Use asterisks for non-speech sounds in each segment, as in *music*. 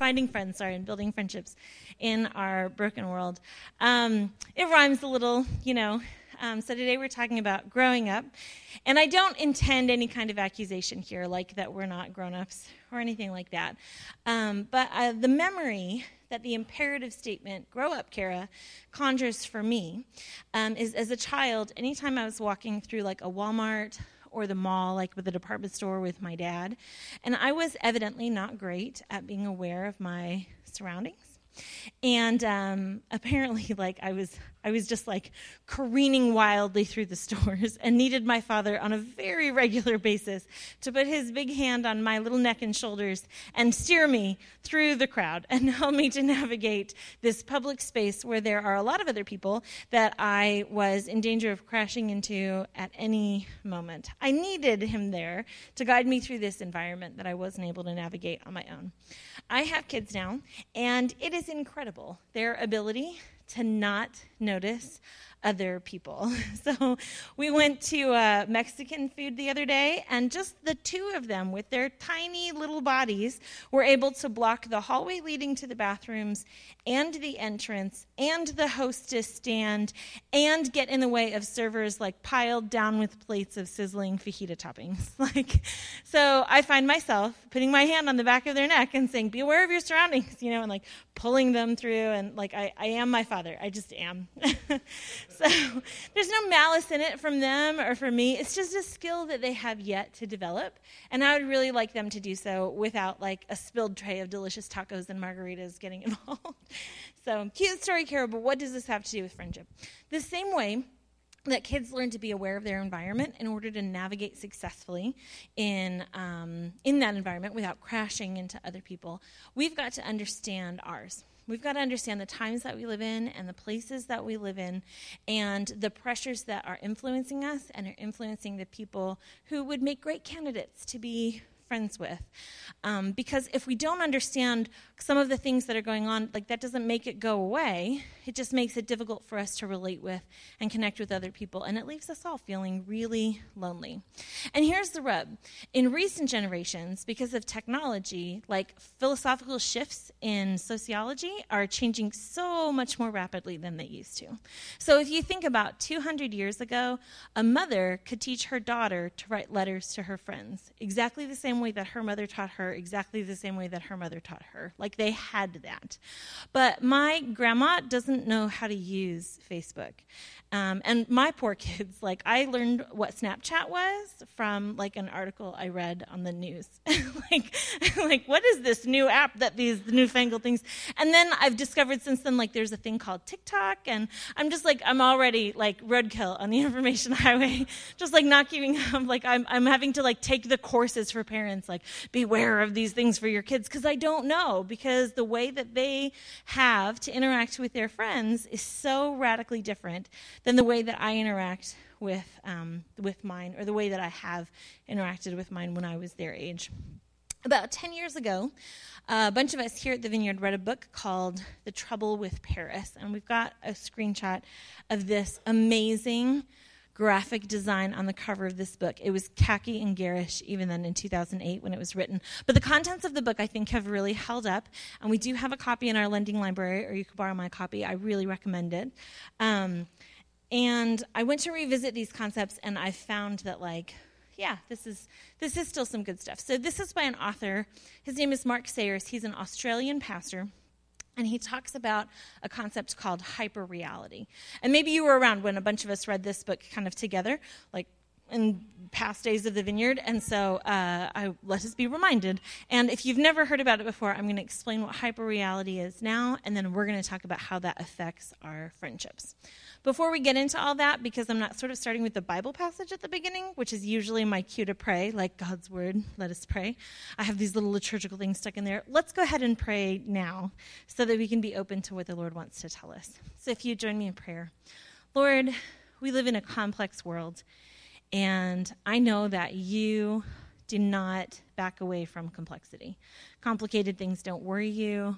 finding friends, sorry, and building friendships in our broken world. Um, it rhymes a little, you know. Um, so today we're talking about growing up. And I don't intend any kind of accusation here, like that we're not grown ups or anything like that. Um, but uh, the memory that the imperative statement, grow up, Kara, conjures for me um, is as a child, anytime I was walking through like a Walmart or the mall, like with the department store with my dad, and I was evidently not great at being aware of my surroundings. And um, *laughs* apparently, like I was I was just like careening wildly through the stores and needed my father on a very regular basis to put his big hand on my little neck and shoulders and steer me through the crowd and *laughs* help me to navigate this public space where there are a lot of other people that I was in danger of crashing into at any moment. I needed him there to guide me through this environment that I wasn't able to navigate on my own. I have kids now, and it is incredible their ability to not notice other people. *laughs* So we went to uh, Mexican food the other day, and just the two of them, with their tiny little bodies, were able to block the hallway leading to the bathrooms and the entrance and the hostess stand and get in the way of servers like piled down with plates of sizzling fajita toppings. *laughs* like, so I find myself putting my hand on the back of their neck and saying, "Be aware of your surroundings," you know, and like pulling them through, and like I, I am my father. I just am. *laughs* so *laughs* there's no malice in it from them or from me. It's just a skill that they have yet to develop. And I would really like them to do so without like a spilled tray of delicious tacos and margaritas getting *laughs* involved. so cute story, Carol, but what does this have to do with friendship? The same way that kids learn to be aware of their environment in order to navigate successfully in um, in that environment without crashing into other people. We've got to understand ours. We've got to understand the times that we live in and the places that we live in and the pressures that are influencing us and are influencing the people who would make great candidates to be friends with. Um, because if we don't understand some of the things that are going on, like that doesn't make it go away. It just makes it difficult for us to relate with and connect with other people. And it leaves us all feeling really lonely. And here's the rub in recent generations, because of technology, like philosophical shifts in sociology are changing so much more rapidly than they used to. So if you think about 200 years ago, a mother could teach her daughter to write letters to her friends exactly the same way that her mother taught her, exactly the same way that her mother taught her. Like they had that. But my grandma doesn't know how to use Facebook. Um, and my poor *laughs* kids, like I learned what Snapchat was from like an article I read on the news. *laughs* like, like what is this new app that these newfangled things? And then I've discovered since then like there's a thing called TikTok, and I'm just like I'm already like roadkill on the *laughs* information highway, just like not keeping up. Like I'm I'm having to like take the courses for parents, like beware of these things for your kids because I don't know because the way that they have to interact with their friends is so radically different than the way that I interact with, um, with mine, or the way that I have interacted with mine when I was their age. About 10 years ago, a bunch of us here at the Vineyard read a book called The Trouble with Paris, and we've got a screenshot of this amazing graphic design on the cover of this book. It was khaki and garish even then in 2008 when it was written. But the contents of the book I think have really held up, and we do have a copy in our lending library, or you could borrow my copy. I really recommend it. Um, and I went to revisit these concepts, and I found that, like, yeah, this is this is still some good stuff. So this is by an author. His name is Mark Sayers. He's an Australian pastor. And he talks about a concept called hyperreality. And maybe you were around when a bunch of us read this book kind of together, like in past days of the vineyard, and so uh, I, let us be reminded. And if you've never heard about it before, I'm going to explain what hyperreality is now, and then we're going to talk about how that affects our friendships. Before we get into all that, because I'm not sort of starting with the Bible passage at the beginning, which is usually my cue to pray, like God's word, let us pray. I have these little liturgical things stuck in there. Let's go ahead and pray now so that we can be open to what the Lord wants to tell us. So if you join me in prayer. Lord, we live in a complex world, and I know that you do not back away from complexity. Complicated things don't worry you,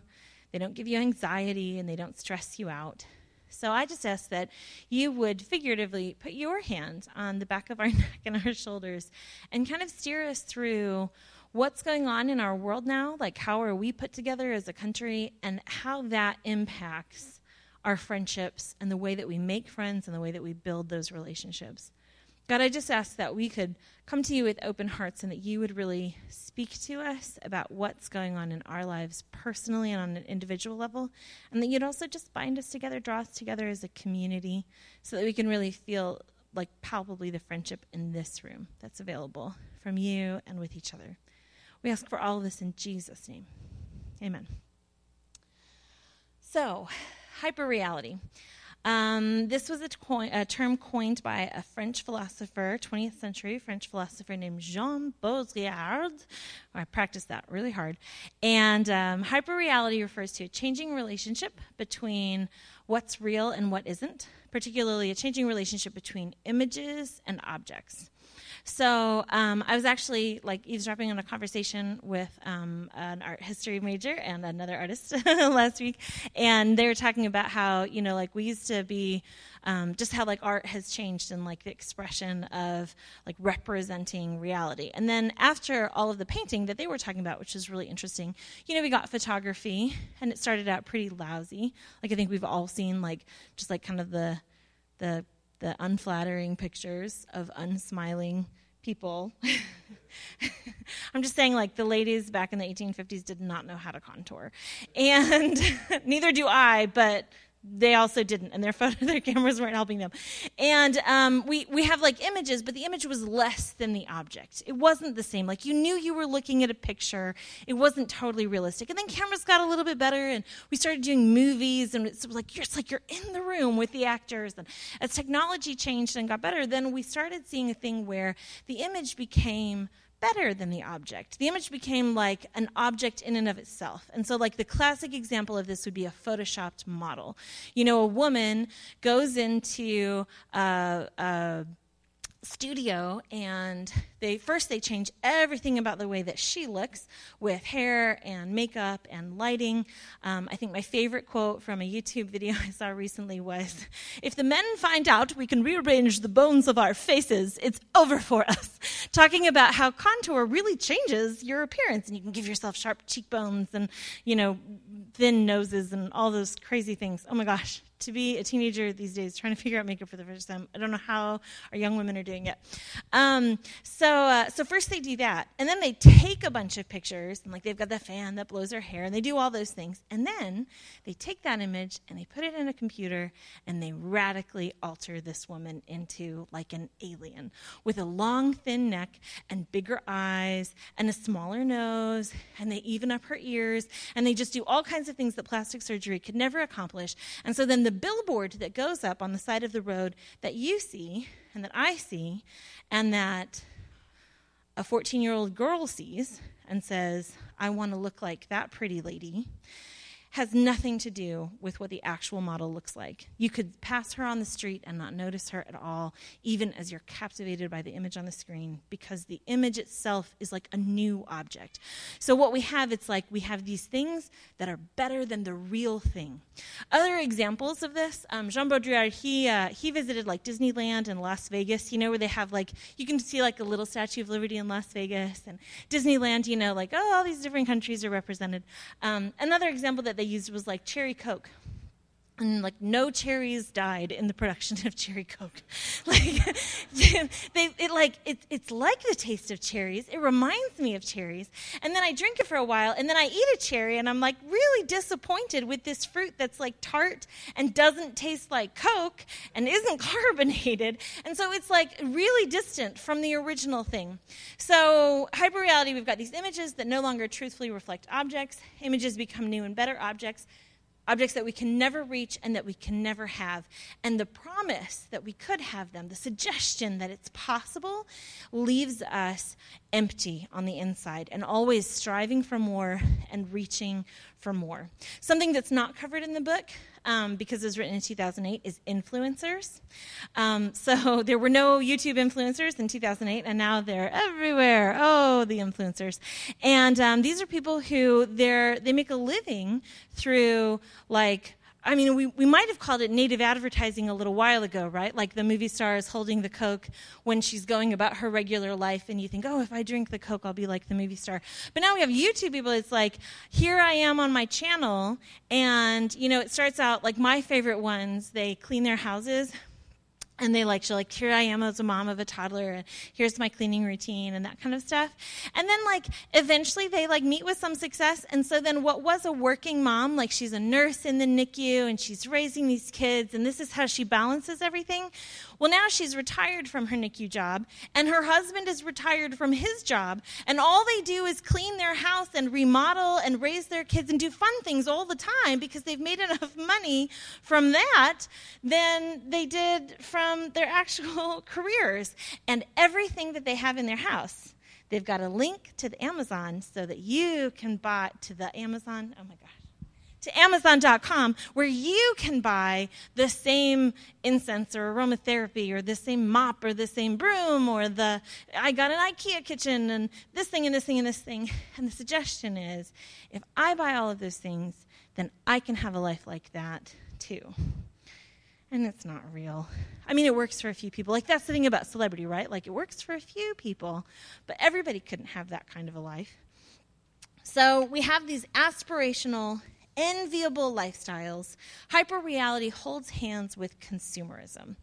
they don't give you anxiety, and they don't stress you out. So I just ask that you would figuratively put your hand on the back of our *laughs* neck and our shoulders and kind of steer us through what's going on in our world now, like how are we put together as a country, and how that impacts our friendships and the way that we make friends and the way that we build those relationships. God, I just ask that we could come to you with open hearts and that you would really speak to us about what's going on in our lives personally and on an individual level, and that you'd also just bind us together, draw us together as a community so that we can really feel like palpably the friendship in this room that's available from you and with each other. We ask for all of this in Jesus' name. Amen. So, hyperreality. Um, this was a, a, term coined by a French philosopher, 20th century French philosopher named Jean Baudrillard. I practiced that really hard. And um, hyperreality refers to a changing relationship between what's real and what isn't, particularly a changing relationship between images and objects. So um, I was actually like eavesdropping on a conversation with um, an art history major and another artist *laughs* last week, and they were talking about how you know like we used to be um, just how like art has changed and like the expression of like representing reality. And then after all of the painting that they were talking about, which is really interesting, you know, we got photography, and it started out pretty lousy. Like I think we've all seen like just like kind of the the the unflattering pictures of unsmiling people. *laughs* I'm just saying, like, the ladies back in the 1850s did not know how to contour. And *laughs* neither do I, but they also didn't, and their *laughs* photo, their cameras weren't helping them. And um, we we have like images, but the image was less than the object. It wasn't the same. Like you knew you were looking at a picture. It wasn't totally realistic. And then cameras got a little bit better, and we started doing movies, and it was like it's like you're in the room with the actors. And as technology changed and got better, then we started seeing a thing where the image became better than the object. The image became like an object in and of itself. And so, like, the classic example of this would be a photoshopped model. You know, a woman goes into a, a studio and they first they change everything about the way that she looks with hair and makeup and lighting. Um, i think my favorite quote from a youtube video *laughs* i saw recently was if the men find out we can rearrange the bones of our faces. It's over for us. *laughs* Talking about how contour really changes your appearance and you can give yourself sharp cheekbones and you know thin noses and all those crazy things. Oh my gosh to be a teenager these days trying to figure out makeup for the first time. I don't know how our young women are doing it. Um, so, uh, so first they do that, and then they take a bunch of pictures, and like they've got the fan that blows their hair, and they do all those things, and then they take that image and they put it in a computer, and they radically alter this woman into like an alien with a long, thin neck and bigger eyes and a smaller nose, and they even up her ears, and they just do all kinds of things that plastic surgery could never accomplish, and so then the billboard that goes up on the side of the road that you see and that I see and that a 14 year old girl sees and says, I want to look like that pretty lady has nothing to do with what the actual model looks like. You could pass her on the street and not notice her at all, even as you're captivated by the image on the screen, because the image itself is like a new object. So, what we have, it's like we have these things that are better than the real thing. Other examples of this, um, Jean Baudrillard, he, uh, he visited like Disneyland and Las Vegas, you know, where they have like, you can see like a little Statue of Liberty in Las Vegas, and Disneyland, you know, like, oh, all these different countries are represented. Um, another example that they used was like cherry coke and like no cherries died in the production of cherry coke. *laughs* Like *laughs* they it like it, it's like the taste of cherries. It reminds me of cherries. And then i drink it for a while and then i eat a cherry and i'm like really disappointed with this fruit that's like tart and doesn't taste like coke and isn't *laughs* carbonated. And so it's like really distant from the original thing. So hyperreality we've got these images that no longer truthfully reflect objects. Images become new and better objects objects that we can never reach and that we can never have. And the promise that we could have them, the suggestion that it's possible, leaves us empty on the inside and always striving for more and reaching for more. Something that's not covered in the book, um, because it was written in 2008, is influencers. Um, so *laughs* there were no YouTube influencers in 2008, and now they're everywhere. Oh, the influencers! And um, these are people who they they make a living through like I mean, we, we might have called it native advertising a little while ago, right? Like the movie star is holding the Coke when she's going about her regular life, and you think, oh, if I drink the Coke, I'll be like the movie star. But now we have YouTube people. It's like, here I am on my channel, and, you know, it starts out like my favorite ones, they clean their houses and they like she'll like here i am as a mom of a toddler and here's my cleaning routine and that kind of stuff. And then like eventually they like meet with some success. And so then what was a working mom like she's a nurse in the nicu and she's raising these kids and this is how she balances everything well, now she's retired from her NICU job, and her husband is retired from his job, and all they do is clean their house and remodel and raise their kids and do fun things all the time because they've made *laughs* enough money from that than they did from their *laughs* actual careers. And everything that they have in their house, they've got a link to the Amazon so that you can buy to the Amazon. Oh my gosh to Amazon.com where you can buy the same incense or aromatherapy or the same mop or the same broom or the, I got an IKEA kitchen and this thing and this thing and this thing. *laughs* And the suggestion is if I buy all of those things, then I can have a life like that too. And it's not real. I mean, it works for a few people. Like, that's the thing about celebrity, right? Like, it works for a few people, but everybody couldn't have that kind of a life. So, we have these aspirational enviable lifestyles, hyperreality holds hands with consumerism.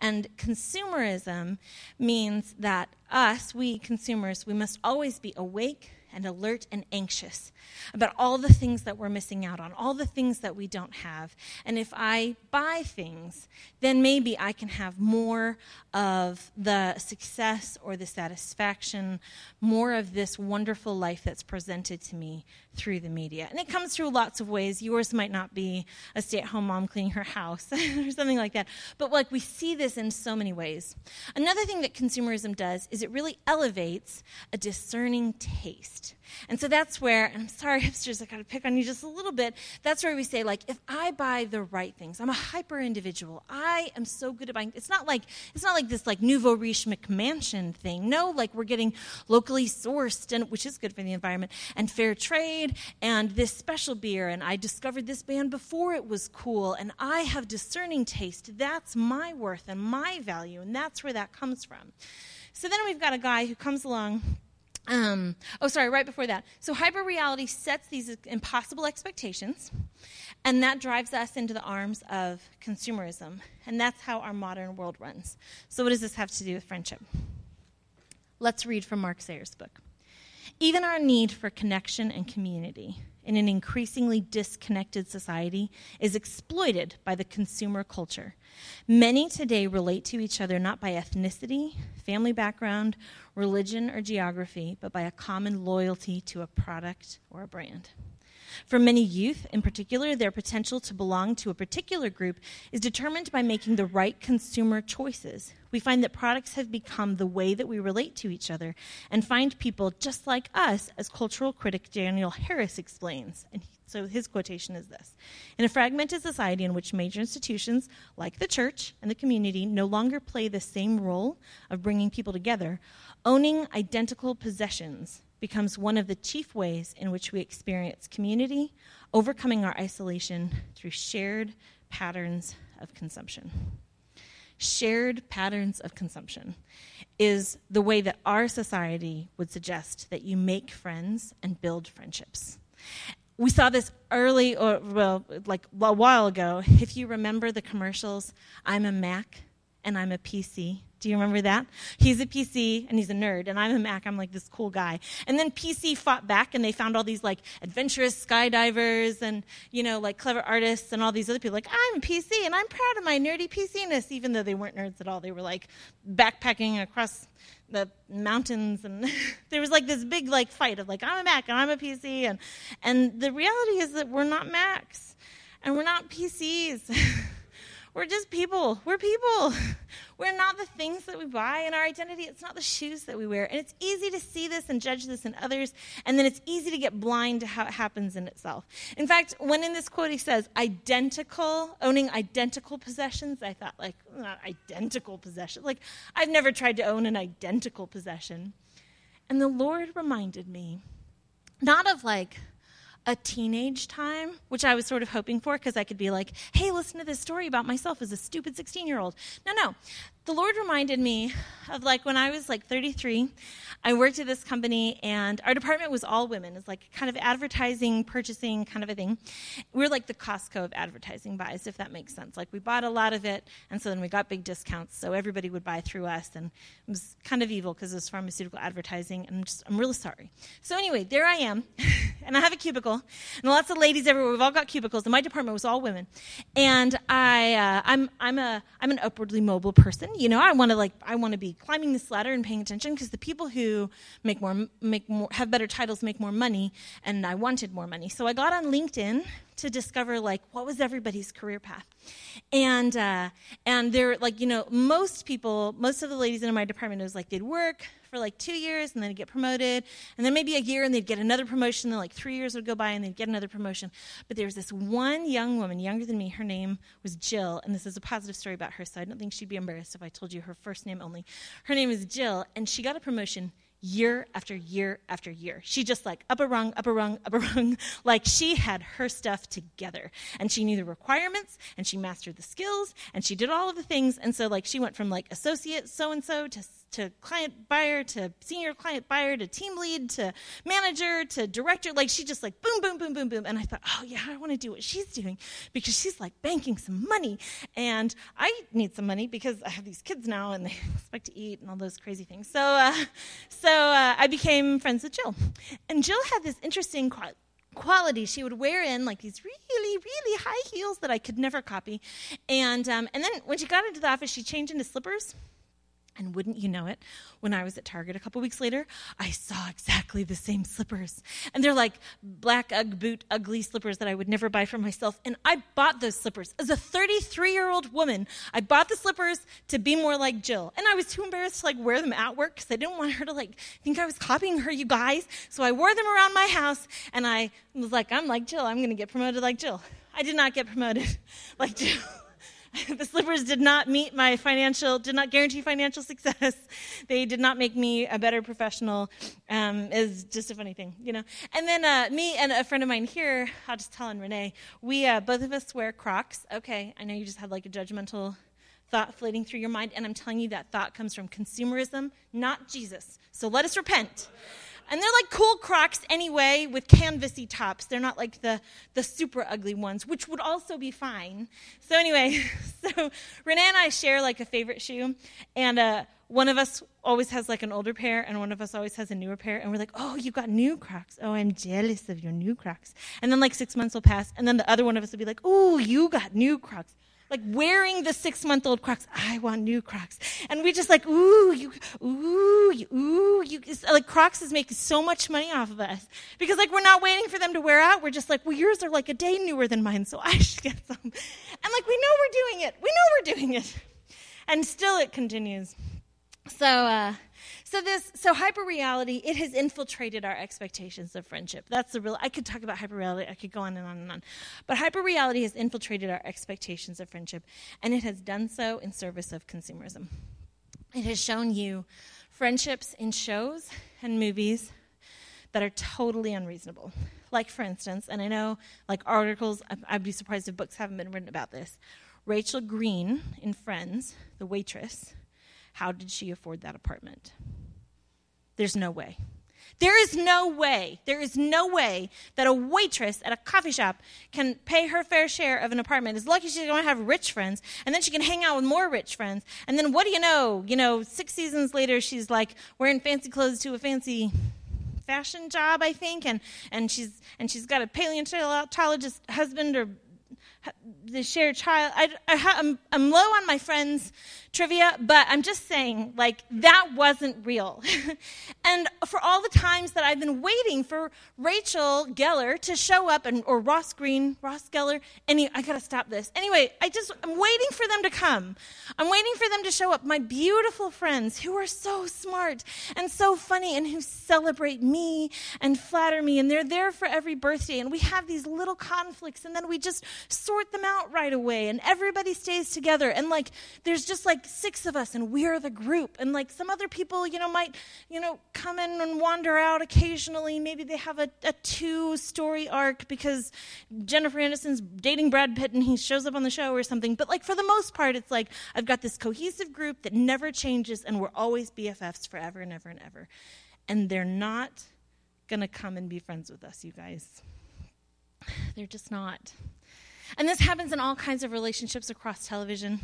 And consumerism means that us, we consumers, we must always be awake and alert and anxious about all the things that we're missing out on, all the things that we don't have. And if I buy things, then maybe I can have more of the success or the satisfaction, more of this wonderful life that's presented to me through the media. And it comes through lots of ways. Yours might not be a stay at home mom cleaning her house *laughs* or something like that. But like we see this in so many ways. Another thing that consumerism does is it really elevates a discerning taste. And so that's where, and I'm sorry, *laughs* hipsters, I gotta pick on you just a little bit. That's where we say, like, if I buy the right things, I'm a hyper individual. I am so good at buying. It's not like it's not like this like nouveau riche McMansion thing. No, like we're getting locally sourced, and which is good for the environment, and fair trade, and this special beer. And I discovered this band before it was cool, and I have discerning taste. That's my worth and my value, and that's where that comes from. So then we've got a guy who comes along um, oh, sorry, right before that. So, hyperreality sets these impossible expectations, and that drives us into the arms of consumerism. And that's how our modern world runs. So, what does this have to do with friendship? Let's read from Mark Sayers' book. Even our need for connection and community in an increasingly disconnected society is exploited by the consumer culture. Many today relate to each other not by ethnicity, family background, religion, or geography, but by a common loyalty to a product or a brand. For many youth, in particular, their potential to belong to a particular group is determined by making the right consumer choices. We find that products have become the way that we relate to each other and find people just like us, as cultural critic Daniel Harris explains. And so his quotation is this In a fragmented society in which major institutions, like the church and the community, no longer play the same role of bringing people together, owning identical possessions becomes one of the chief ways in which we experience community, overcoming our isolation through shared patterns of consumption. Shared patterns of consumption is the way that our society would suggest that you make friends and build friendships. We saw this early, or well, like a while ago. If you remember the commercials, I'm a Mac and I'm a PC. Do you remember that? He's a PC and he's a nerd, and I'm a Mac. I'm like this cool guy. And then PC fought back, and they found all these like adventurous skydivers and you know like clever artists and all these other people. Like I'm a PC, and I'm proud of my nerdy PC-ness, even though they weren't nerds at all. They were like backpacking across the mountains, and *laughs* there was like this big like fight of like I'm a Mac and I'm a PC, and and the reality is that we're not Macs and we're not PCs. *laughs* We're just people. We're people. *laughs* We're not the things that we buy in our identity. It's not the shoes that we wear. And it's easy to see this and judge this in others, and then it's easy to get blind to how it happens in itself. In fact, when in this quote he says identical, owning identical possessions, I thought, like, not identical possession. Like, I've never tried to own an identical possession. And the Lord reminded me not of like a teenage time, which I was sort of hoping for because I could be like, hey, listen to this story about myself as a stupid 16 year old. No, no. The Lord reminded me of like when I was like 33, I worked at this company and our department was all women. It's like kind of advertising, purchasing kind of a thing. We are like the Costco of advertising buys, if that makes sense. Like we bought a lot of it and so then we got big discounts. So everybody would buy through us and it was kind of evil because it was pharmaceutical advertising and I'm just, I'm really sorry. So anyway, there I am *laughs* and I have a cubicle and lots of ladies everywhere. We've all got cubicles and my department was all women. And I, uh, I'm, I'm a, I'm an upwardly mobile person you know, I want to like I want to be climbing this ladder and paying attention because the people who make more make more have better titles make more money, and I wanted more money. So I got on LinkedIn to discover like what was everybody's career path, and uh, and they're like you know most people most of the ladies in my department was like they'd work for like two years and then get promoted, and then maybe a year and they'd get another promotion. Then like three years would go by and they'd get another promotion. But there was this one young woman, younger than me. Her name was Jill, and this is a positive story about her. So I don't think she'd be embarrassed if I told you her first name only. Her name is Jill, and she got a promotion year after year after year. She just like up a rung, up a rung, up a rung. *laughs* Like she had her stuff together. And she knew the requirements and she mastered the skills and she did all of the things. And so like she went from like associate so and so to to client buyer to senior client buyer to team lead to manager to director. Like she just like boom, boom, boom, boom, boom. And I thought, oh yeah, I want to do what she's doing because she's like banking some money. And I need some money because I have these kids now and they *laughs* expect to eat and all those crazy things. So, uh, so uh, I became friends with Jill. And Jill had this interesting quality she would wear in like these really really high heels that i could never copy and um, and then when she got into the office she changed into slippers and wouldn't you know it, when I was at Target a couple weeks later, I saw exactly the same slippers. And they're like black Ugg boot, ugly slippers that I would never buy for myself. And I bought those slippers. As a 33 year old woman, I bought the slippers to be more like Jill. And I was too embarrassed to like wear them at work because I didn't want her to like think I was copying her, you guys. So I wore them around my house and I was like, I'm like Jill. I'm going to get promoted like Jill. I did not get promoted *laughs* like Jill. *laughs* the slippers did not meet my financial, did not guarantee financial *laughs* success. They did not make me a better professional. Um, is just a funny thing, you know. And then uh, me and a friend of mine here, I'll just tell on Renee, we uh, both of us wear Crocs. Okay, I know you just had like a judgmental thought floating through your mind, and I'm telling you that thought comes from consumerism, not Jesus. So let us repent. And they're like cool Crocs anyway with canvasy tops. They're not like the, the super ugly ones, which would also be fine. So, anyway, *laughs* so Renee and I share like a favorite shoe. And uh, one of us always has like an older pair, and one of us always has a newer pair. And we're like, oh, you got new Crocs. Oh, I'm jealous of your new Crocs. And then like six months will pass, and then the other one of us will be like, oh, you got new Crocs like wearing the six month old Crocs. I want new Crocs. And we just like, ooh, you, ooh, you, ooh, you. like Crocs is making so much money off of us because like we're not waiting for them to wear out. We're just like, well, yours are like a day newer than mine, so I *laughs* should get some. And like we know we're doing it. We know we're doing it. And still it continues. So, uh, so this, so hyperreality, it has infiltrated our expectations of friendship. That's the real. I could talk about hyperreality. I could go on and on and on, but hyperreality has infiltrated our expectations of friendship, and it has done so in service of consumerism. It has shown you friendships in shows and movies that are totally unreasonable. Like, for instance, and I know, like articles, I'd be surprised if books haven't been written about this. Rachel Green in Friends, the waitress, how did she afford that apartment? There's no way. There is no way, there is no way that a waitress at a coffee shop can pay her fair share of an apartment. Is lucky she's going to have rich friends, and then she can hang out with more rich friends. And then what do you know? You know, six seasons later, she's like wearing fancy clothes to a fancy fashion job, I think, and, and she's and she's got a paleontologist husband or the shared child. I, I, I'm, I'm low on my friends' trivia, but I'm just saying, like, that wasn't real. *laughs* and for all the times that I've been waiting for Rachel Geller to show up, and or Ross Green, Ross Geller, any, I gotta stop this. Anyway, I just, I'm waiting for them to come. I'm waiting for them to show up. My beautiful friends who are so smart and so funny and who celebrate me and flatter me, and they're there for every birthday, and we have these little conflicts, and then we just sort them out right away and everybody stays together. And like, there's just like six of us and we're the group. And like, some other people, you know, might, you know, come in and wander out occasionally. Maybe they have a, a two story arc because Jennifer Aniston's dating Brad Pitt and he shows up on the show or something. But like, for the most part, it's like, I've got this cohesive group that never changes and we're always BFFs forever and ever and ever. And they're not going to come and be friends with us, you guys. They're just not. And this happens in all kinds of relationships across television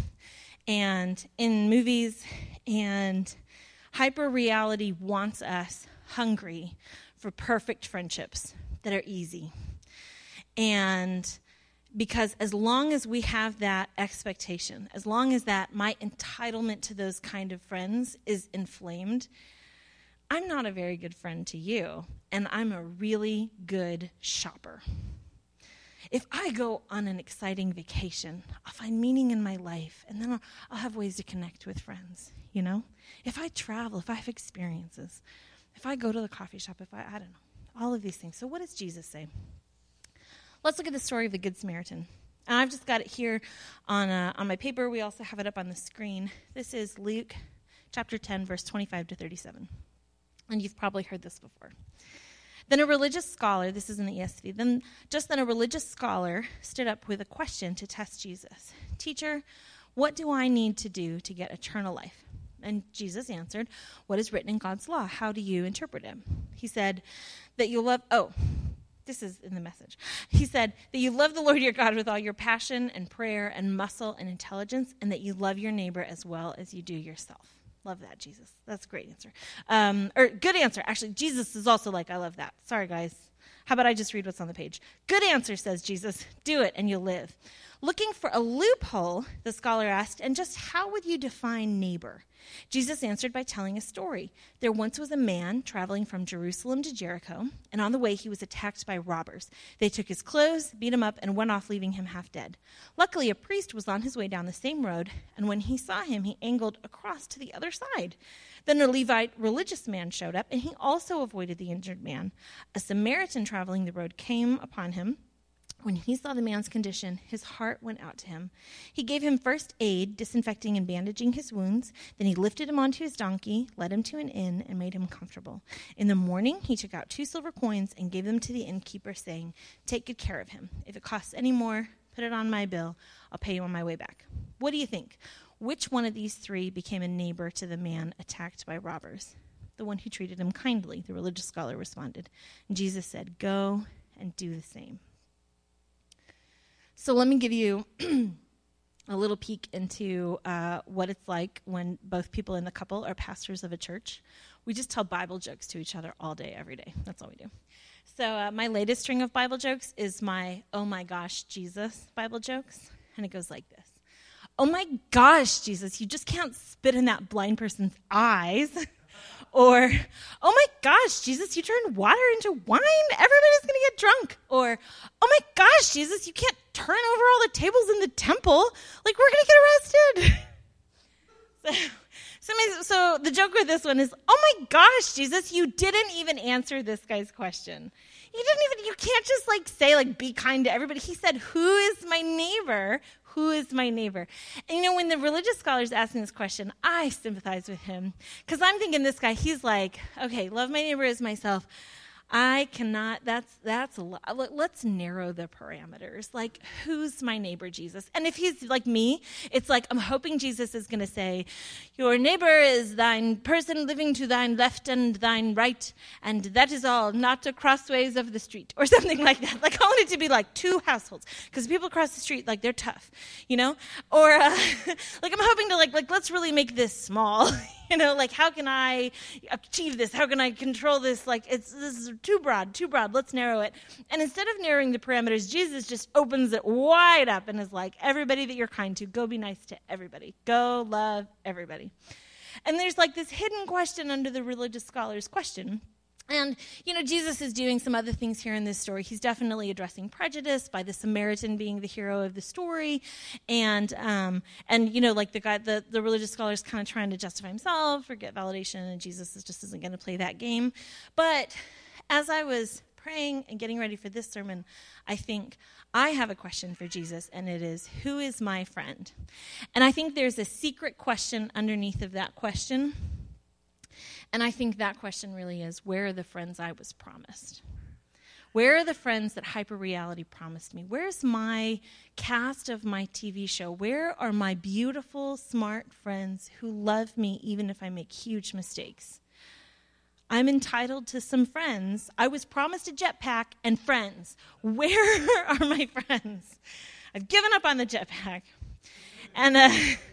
and in movies. And hyper reality wants us hungry for perfect friendships that are easy. And because as long as we have that expectation, as long as that my entitlement to those kind of friends is inflamed, I'm not a very good friend to you, and I'm a really good shopper. If I go on an exciting vacation, I'll find meaning in my life, and then I'll, I'll have ways to connect with friends, you know? If I travel, if I have experiences, if I go to the coffee shop, if I, I don't know, all of these things. So, what does Jesus say? Let's look at the story of the Good Samaritan. And I've just got it here on, uh, on my paper. We also have it up on the screen. This is Luke chapter 10, verse 25 to 37. And you've probably heard this before. Then a religious scholar, this is in the ESV, then just then a religious scholar stood up with a question to test Jesus. Teacher, what do I need to do to get eternal life? And Jesus answered, What is written in God's law? How do you interpret it? He said, That you love, oh, this is in the message. He said, That you love the Lord your God with all your passion and prayer and muscle and intelligence, and that you love your neighbor as well as you do yourself. Love that, Jesus. That's a great answer. Um, or good answer. Actually, Jesus is also like, I love that. Sorry, guys. How about I just read what's on the page? Good answer, says Jesus. Do it and you'll live. Looking for a loophole, the scholar asked, and just how would you define neighbor? Jesus answered by telling a story. There once was a man traveling from Jerusalem to Jericho, and on the way he was attacked by robbers. They took his clothes, beat him up, and went off, leaving him half dead. Luckily, a priest was on his way down the same road, and when he saw him, he angled across to the other side. Then a Levite religious man showed up, and he also avoided the injured man. A Samaritan traveling the road came upon him when he saw the man's condition, his heart went out to him. He gave him first aid, disinfecting and bandaging his wounds. Then he lifted him onto his donkey, led him to an inn, and made him comfortable. In the morning, he took out two silver coins and gave them to the innkeeper, saying, Take good care of him. If it costs any more, put it on my bill. I'll pay you on my way back. What do you think? Which one of these three became a neighbor to the man attacked by robbers? The one who treated him kindly, the religious scholar responded. And Jesus said, Go and do the same. So let me give you *clears throat* a little peek into uh, what it's like when both people in the couple are pastors of a church. We just tell Bible jokes to each other all day, every day. That's all we do. So uh, my latest string of Bible jokes is my "Oh my gosh, Jesus" Bible jokes, and it goes like this: "Oh my gosh, Jesus, you just can't spit in that blind person's eyes." *laughs* Or, oh my gosh, Jesus, you turned water into wine? Everybody's going to get drunk. Or, oh my gosh, Jesus, you can't turn over all the tables in the temple. Like, we're going to get arrested. *laughs* so, so, so the joke with this one is, oh my gosh, Jesus, you didn't even answer this guy's question. You didn't even, you can't just like say, like, be kind to everybody. He said, who is my neighbor? Who is my neighbor? And you know, when the religious scholars asking this question, I sympathize with him because I'm thinking this guy, he's like, okay, love my neighbor as myself. I cannot, that's, that's a lot. Let's narrow the parameters. Like, who's my neighbor, Jesus? And if he's like me, it's like, I'm hoping Jesus is going to say, Your neighbor is thine person living to thine left and thine right, and that is all, not a crossways of the street, or *laughs* something like that. Like, I want it to be like two households, because people across the street, like, they're tough, you know? Or, uh, *laughs* like, I'm hoping to, like, like, let's really make this small, *laughs* *laughs* you know, like how can I achieve this? How can I control this? Like it's this is too broad, too broad. Let's narrow it. And instead of narrowing the parameters, Jesus just opens it wide up and is like, everybody that you're kind to, go be nice to everybody. Go love everybody. And there's like this hidden question under the religious scholars' question and, you know, Jesus is doing some other things here in this story. He's definitely addressing prejudice by the Samaritan being the hero of the story. And, um, and you know, like the guy, the, the religious scholar is kind of trying to justify himself or get validation, and Jesus is just isn't going to play that game. But as I was praying and getting ready for this sermon, I think I have a question for Jesus, and it is, Who is my friend? And I think there's a secret question underneath of that question. And I think that question really is, Where are the friends I was promised? Where are the friends that hyperreality promised me? Where's my cast of my TV show? Where are my beautiful, smart friends who love me even if I make huge mistakes? I'm entitled to some friends. I was promised a jetpack and friends. Where *laughs* are my friends? I've given up on the jetpack. And uh, *laughs*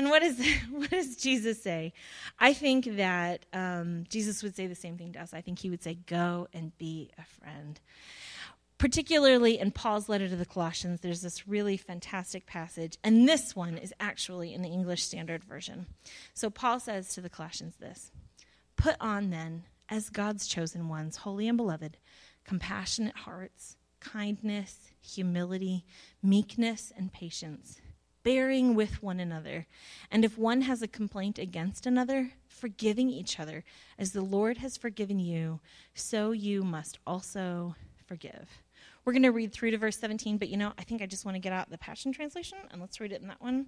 and what, is, *laughs* what does Jesus say? I think that um, Jesus would say the same thing to us. I think he would say, Go and be a friend. Particularly in Paul's letter to the Colossians, there's this really fantastic passage, and this one is actually in the English Standard Version. So Paul says to the Colossians this Put on then, as God's chosen ones, holy and beloved, compassionate hearts, kindness, humility, meekness, and patience bearing with one another. And if one has a complaint against another, forgiving each other. As the Lord has forgiven you, so you must also forgive. We're going to read through to verse 17, but you know, I think I just want to get out the Passion Translation and let's read it in that one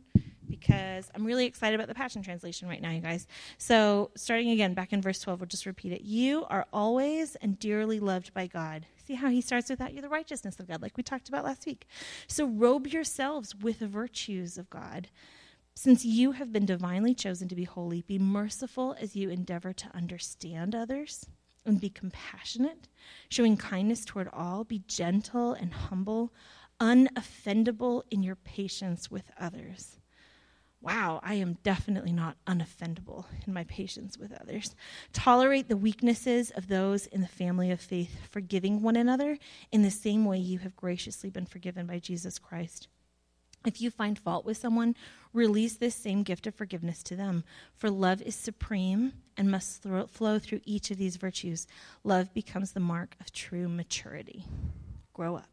because I'm really excited about the Passion Translation right now, you guys. So, starting again back in verse 12, we'll just repeat it. You are always and dearly loved by God. See how he starts with that? You're the righteousness of God, like we talked about last week. So, robe yourselves with the virtues of God. Since you have been divinely chosen to be holy, be merciful as you endeavor to understand others and be compassionate, showing kindness toward all. Be gentle and humble, unoffendable in your patience with others wow, I am definitely not unoffendable in my patience with others. Tolerate the weaknesses of those in the family of faith, forgiving one another in the same way you have graciously been forgiven by Jesus Christ. If you find fault with someone, release this same gift of forgiveness to them. For love is supreme and must flow through each of these virtues. Love becomes the mark of true maturity. Grow up.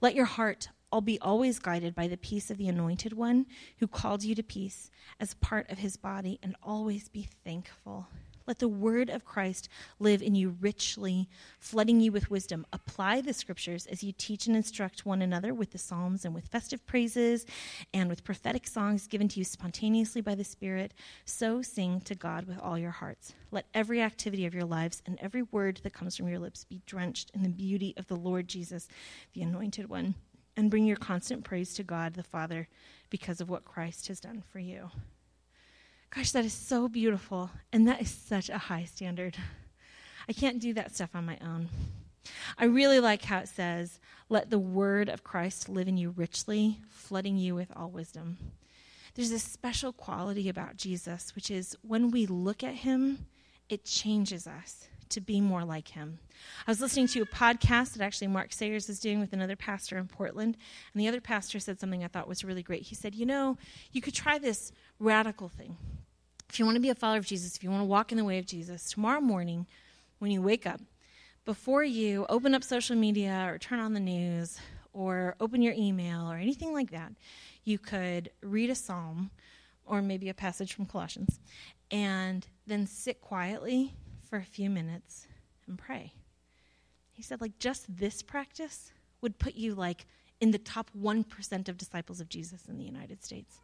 Let your heart I'll be always guided by the peace of the Anointed One who called you to peace as part of his body, and always be thankful. Let the word of Christ live in you richly, flooding you with wisdom. Apply the scriptures as you teach and instruct one another with the psalms and with festive praises and with prophetic songs given to you spontaneously by the Spirit. So sing to God with all your hearts. Let every activity of your lives and every word that comes from your lips be drenched in the beauty of the Lord Jesus, the Anointed One and bring your constant praise to God the Father because of what Christ has done for you. Gosh, that is so beautiful, and that is such a high standard. I can't do that stuff on my own. I really like how it says, Let the word of Christ live in you richly, flooding you with all wisdom. There's a special quality about Jesus, which is when we look at him, it changes us to be more like him. I was listening to a podcast that actually Mark Sayers is doing with another pastor in Portland, and the other pastor said something I thought was really great. He said, You know, you could try this radical thing. If you want to be a follower of Jesus, if you want to walk in the way of Jesus, tomorrow morning when you wake up, before you open up social media or turn on the news or open your email or anything like that, you could read a psalm or maybe a passage from Colossians and then sit quietly for a few minutes and pray. He said, like, just this practice would put you, like, in the top 1% of disciples of Jesus in the United States.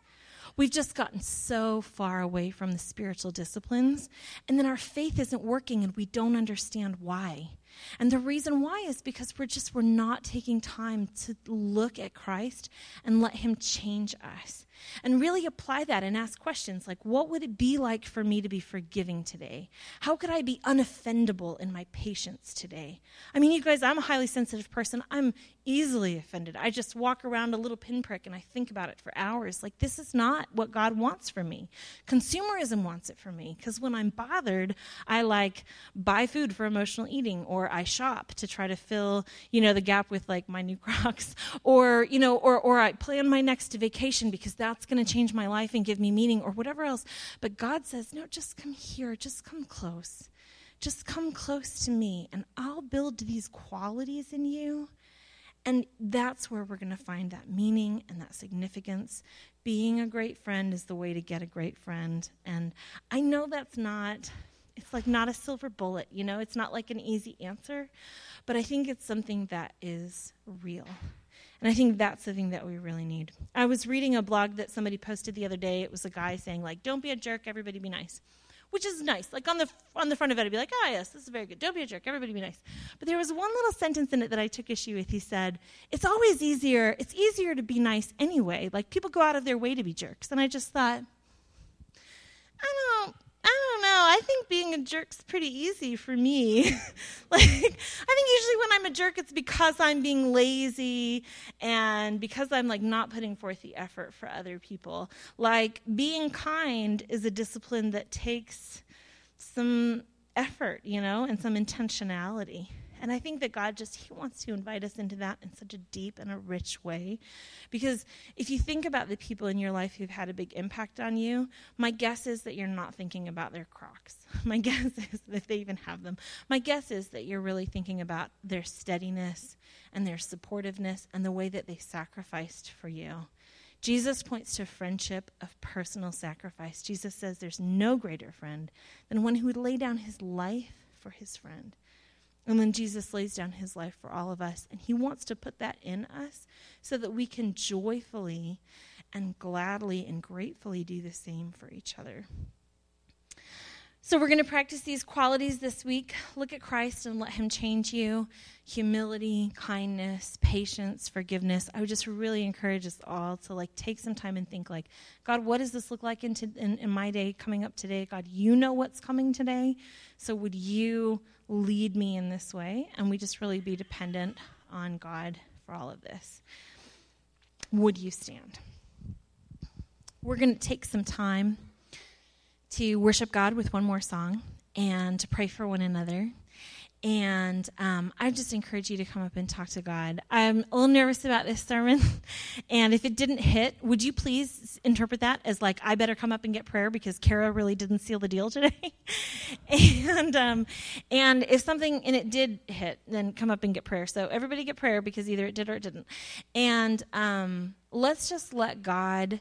We've just gotten so far away from the spiritual disciplines, and then our faith isn't working and we don't understand why. And the reason why is because we're just we're not taking time to look at Christ and let him change us and really apply that and ask questions like what would it be like for me to be forgiving today? How could I be unoffendable in my patience today? I mean, you guys, I'm a highly sensitive person. I'm easily offended. I just walk around a little pinprick and I think about it for hours. Like, this is not what God wants for me. Consumerism wants it for me because when I'm bothered, I like buy food for emotional eating or I shop to try to fill, you know, the gap with like my new *laughs* Crocs or, you know, or, or I plan my next vacation because that's going to change my life and give me meaning or whatever else. But God says, no, just come here, just come close. Just come close to me and I'll build these qualities in you and that's where we're going to find that meaning and that significance. Being a great friend is the way to get a great friend. And I know that's not It's like not a silver bullet, you know? It's not like an easy answer, but I think it's something that is real. And I think that's the thing that we really need. I was reading a blog that somebody posted the other day. It was a guy saying like, "Don't be a jerk, everybody be nice." Which is nice. Like on the on the front of it, I'd be like, "Ah, oh, yes, this is very good. Don't be a jerk, everybody be nice." But there was one little sentence in it that I took issue with. He said, "It's always easier. It's easier to be nice anyway. Like people go out of their way to be jerks." And I just thought, I don't I think being a jerk's pretty easy for me. *laughs* like, I think usually when I'm a jerk, it's because I'm being lazy and because I'm like not putting forth the effort for other people. Like, being kind is a discipline that takes some effort, you know, and some intentionality. And I think that God just, He wants to invite us into that in such a deep and a rich way. Because if you think about the people in your life who've had a big impact on you, my guess is that you're not thinking about their crocs. *laughs* My guess is, if they even have them, my guess is that you're really thinking about their steadiness and their supportiveness and the way that they sacrificed for you. Jesus points to friendship of personal sacrifice. Jesus says there's no greater friend than one who would lay down his life for his friend. And then Jesus lays down his life for all of us. And he wants to put that in us so that we can joyfully and gladly and gratefully do the same for each other. So, we're going to practice these qualities this week. Look at Christ and let Him change you humility, kindness, patience, forgiveness. I would just really encourage us all to like take some time and think like, God, what does this look like in, in, in my day coming up today? God, you know what's coming today. So, would you lead me in this way? And we just really be dependent on God for all of this. Would you stand? We're going to take some time to worship God with one more song and to pray for one another. And um, I just encourage you to come up and talk to God. I'm a little nervous about this sermon. *laughs* and if it didn't hit, would you please interpret that as like, I better come up and get prayer because Kara really didn't seal the deal *laughs* today? and, um, and if something, and it did hit, then come up and get prayer. So everybody get prayer because either it did or it didn't. And um, let's just let God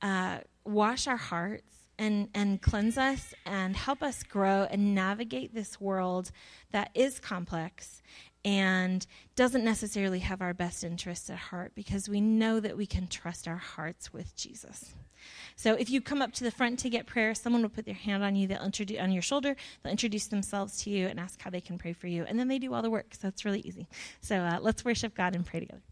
uh, wash our hearts and, and cleanse us and help us grow and navigate this world that is complex and doesn't necessarily have our best interests at heart because we know that we can trust our hearts with Jesus. So if you come up to the front to get prayer, someone will put their hand on you, they'll introduce on your shoulder, they'll introduce themselves to you and ask how they can pray for you, and then they do all the work. So it's really easy. So uh, let's worship God and pray together.